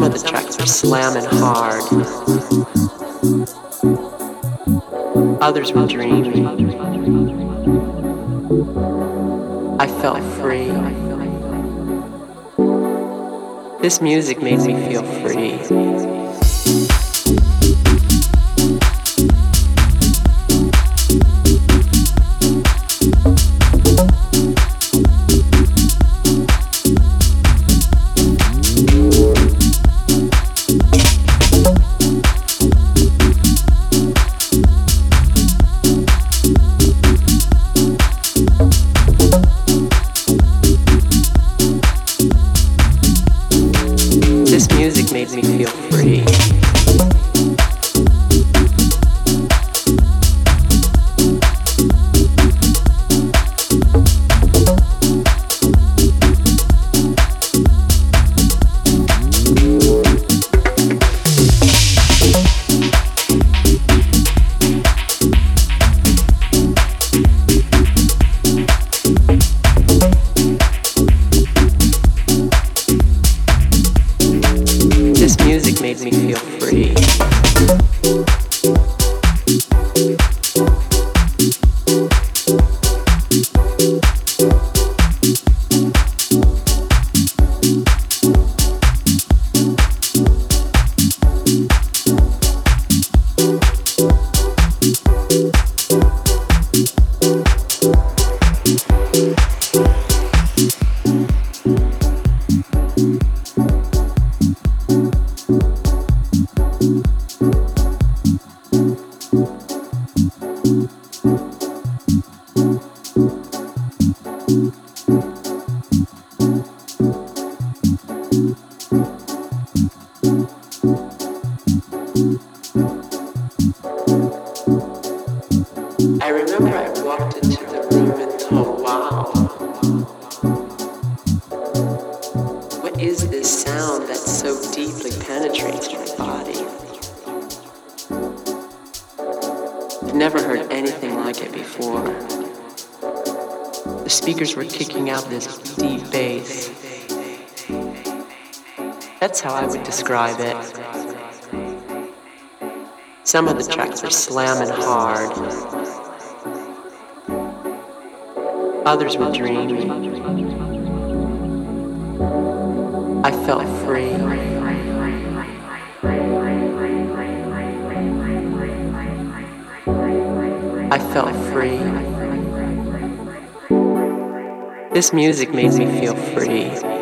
Some of the tracks were slamming hard. Others were dreamy. I felt free. This music made me feel free. describe it. Some of the tracks are slamming hard. Others were dreamy. I felt free. I felt free. This music made me feel free.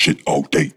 shit all day.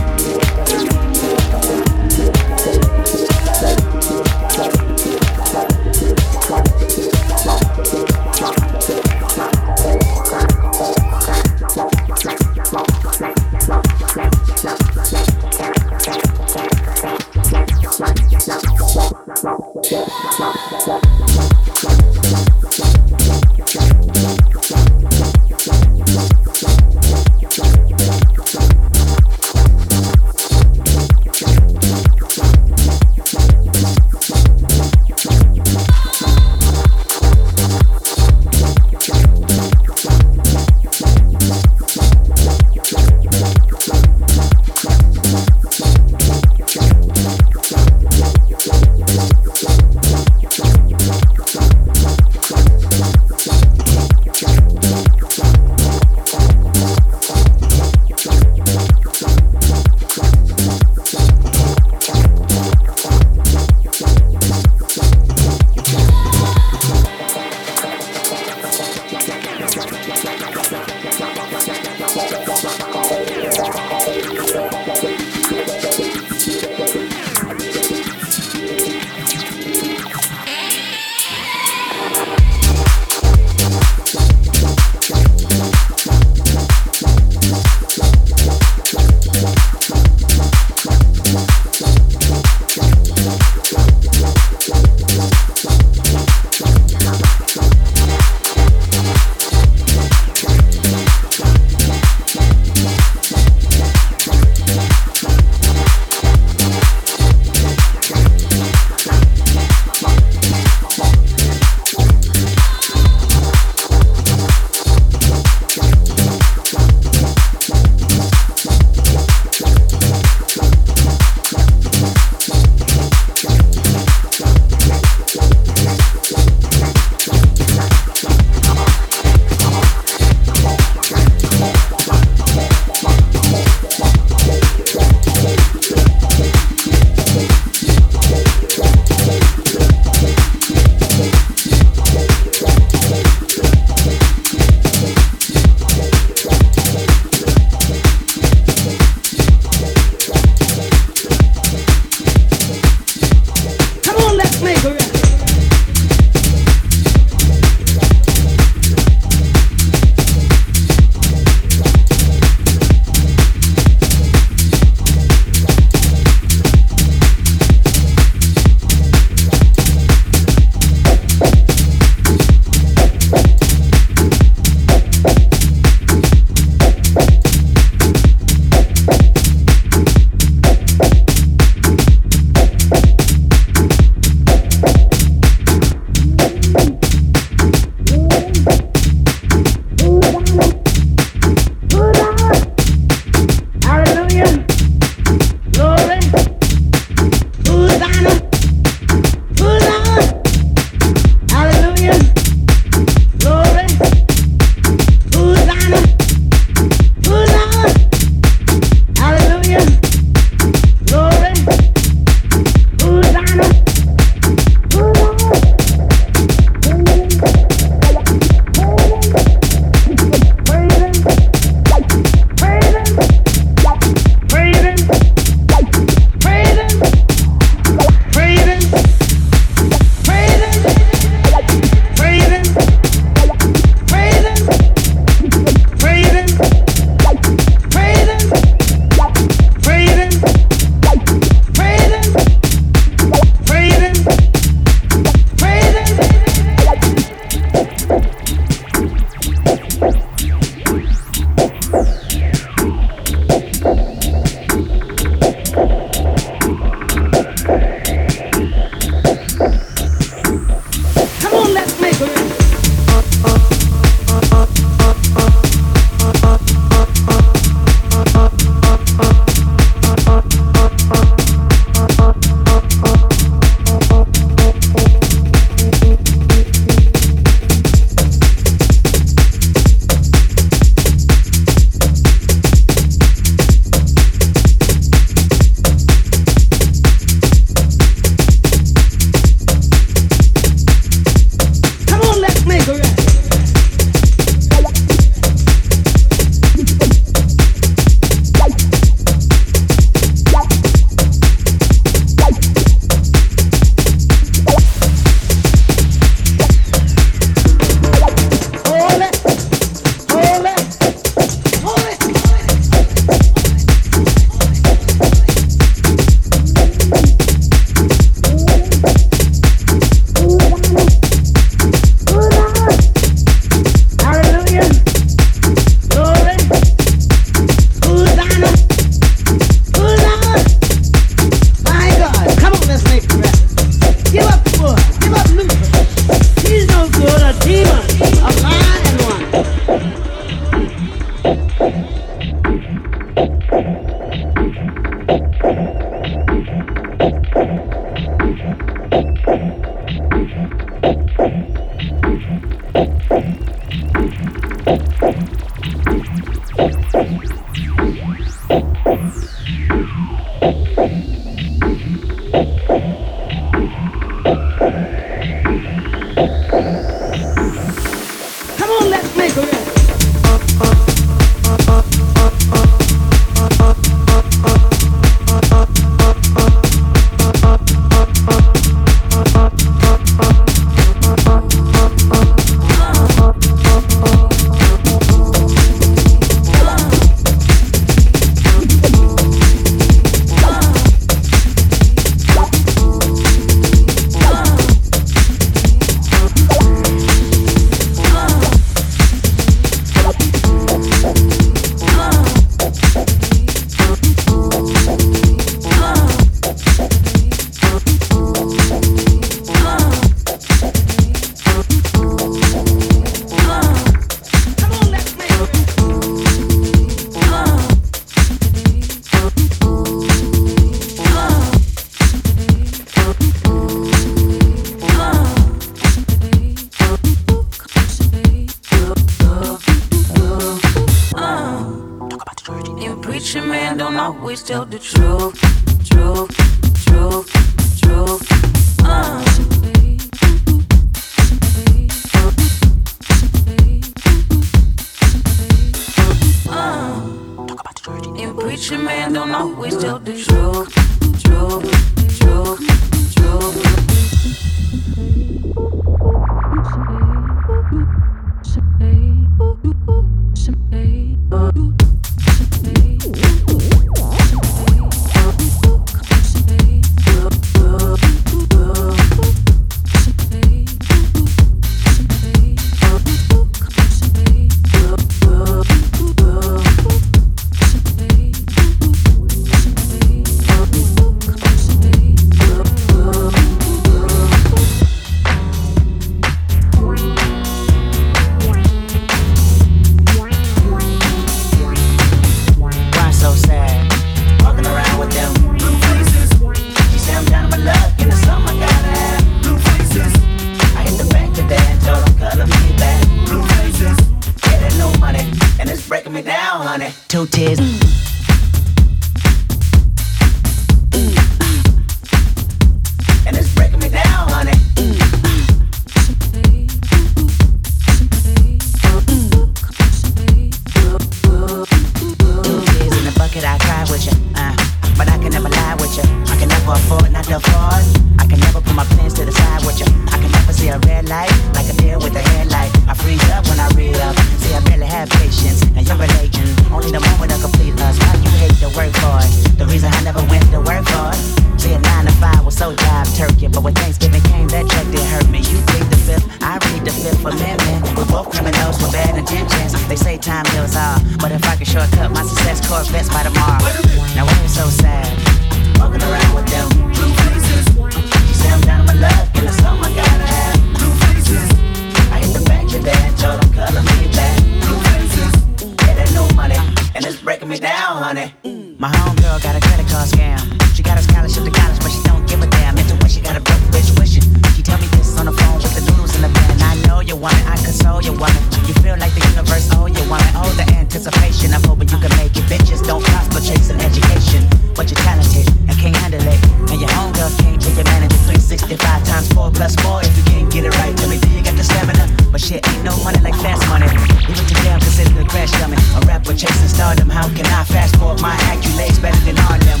on them. How can I fast forward my accolades better than all them?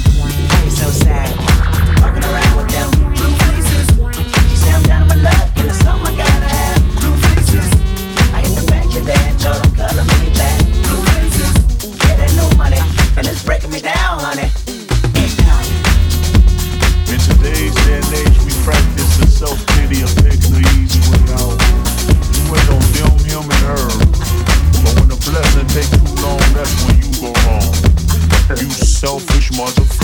It's so sad, walking around with them. Blue faces. I'm down on my luck, and gotta have. Blue faces. I the color me. Blue faces. Yeah, that money, and it's breaking me down, honey. In today's day and age, we practice the self-pity of the easy way out. We him, and her. But when the blessing takes too long, that's when you go wrong. You selfish motherfucker.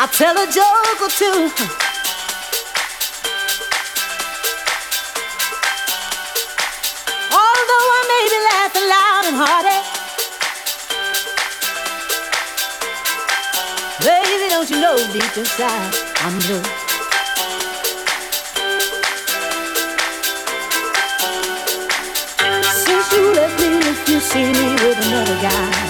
I tell a joke or two. Although I may be laughing loud and hearty. Baby, don't you know deep inside I'm blue. Since you left me, if you see me with another guy.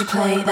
You play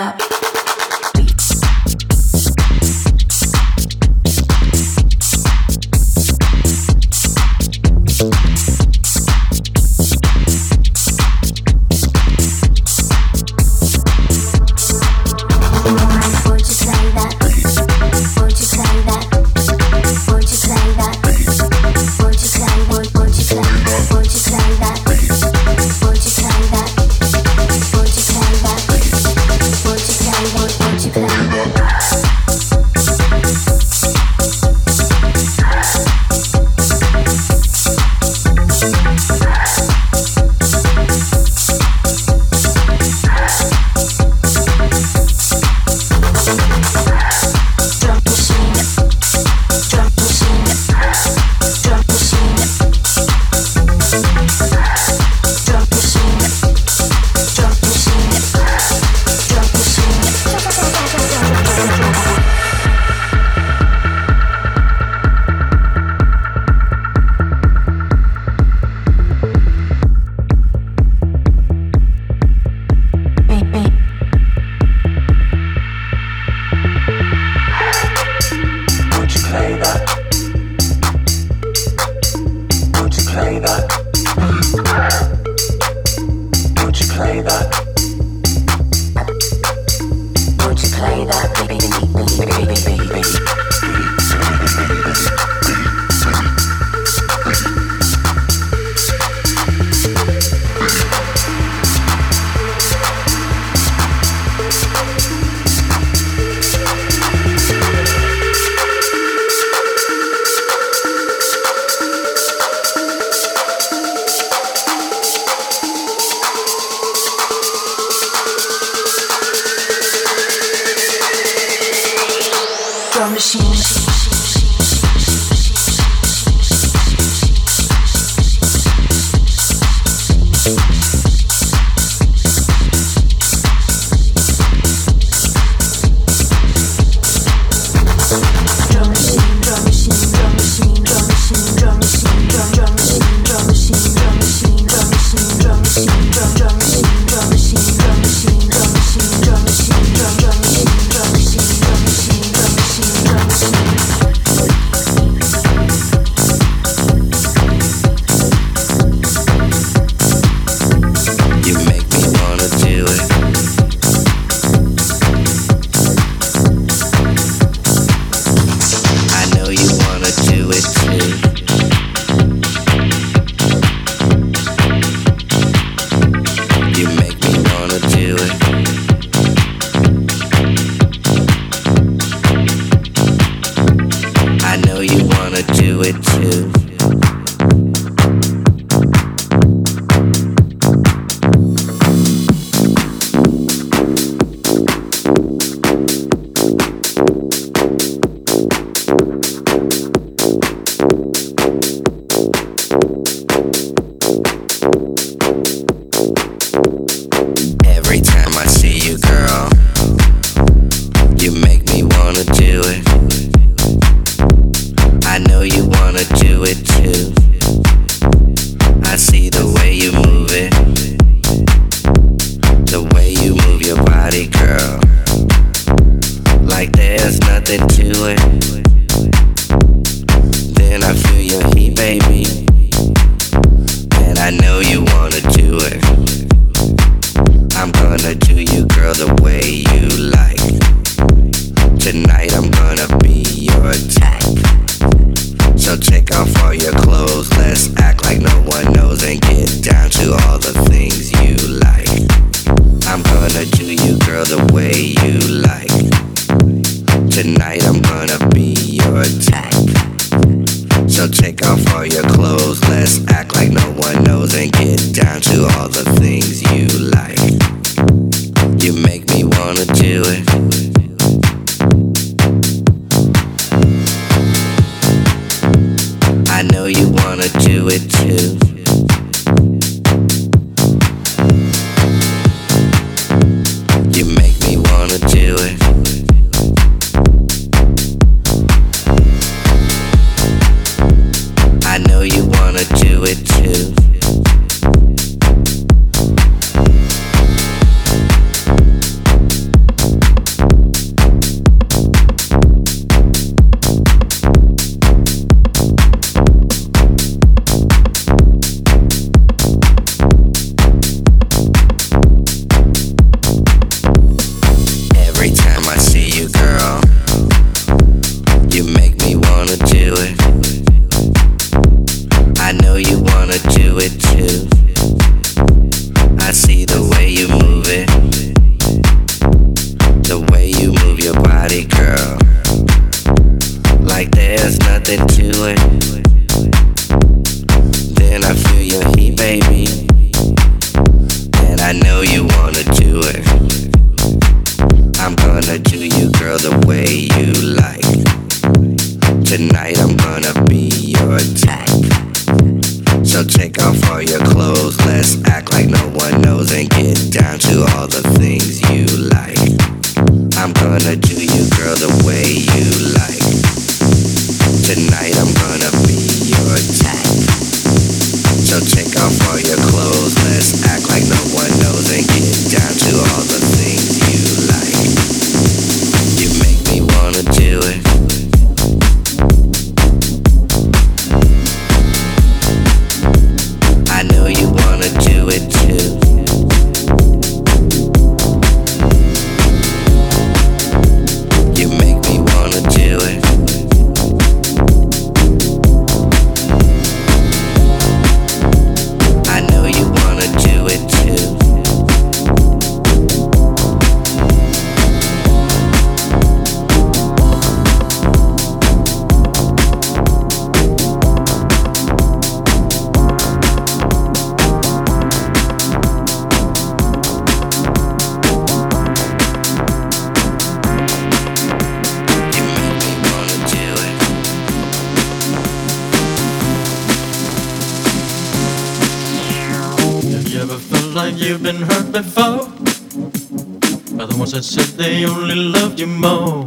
by the that said they only loved you more.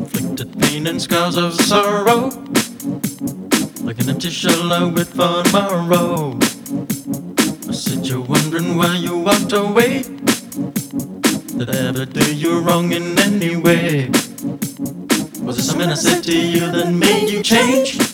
Inflicted pain and scars of sorrow, like an empty shell I wait for tomorrow. I said you're wondering why you walked away. Did I ever do you wrong in any way? Was it something I said to you that made you change?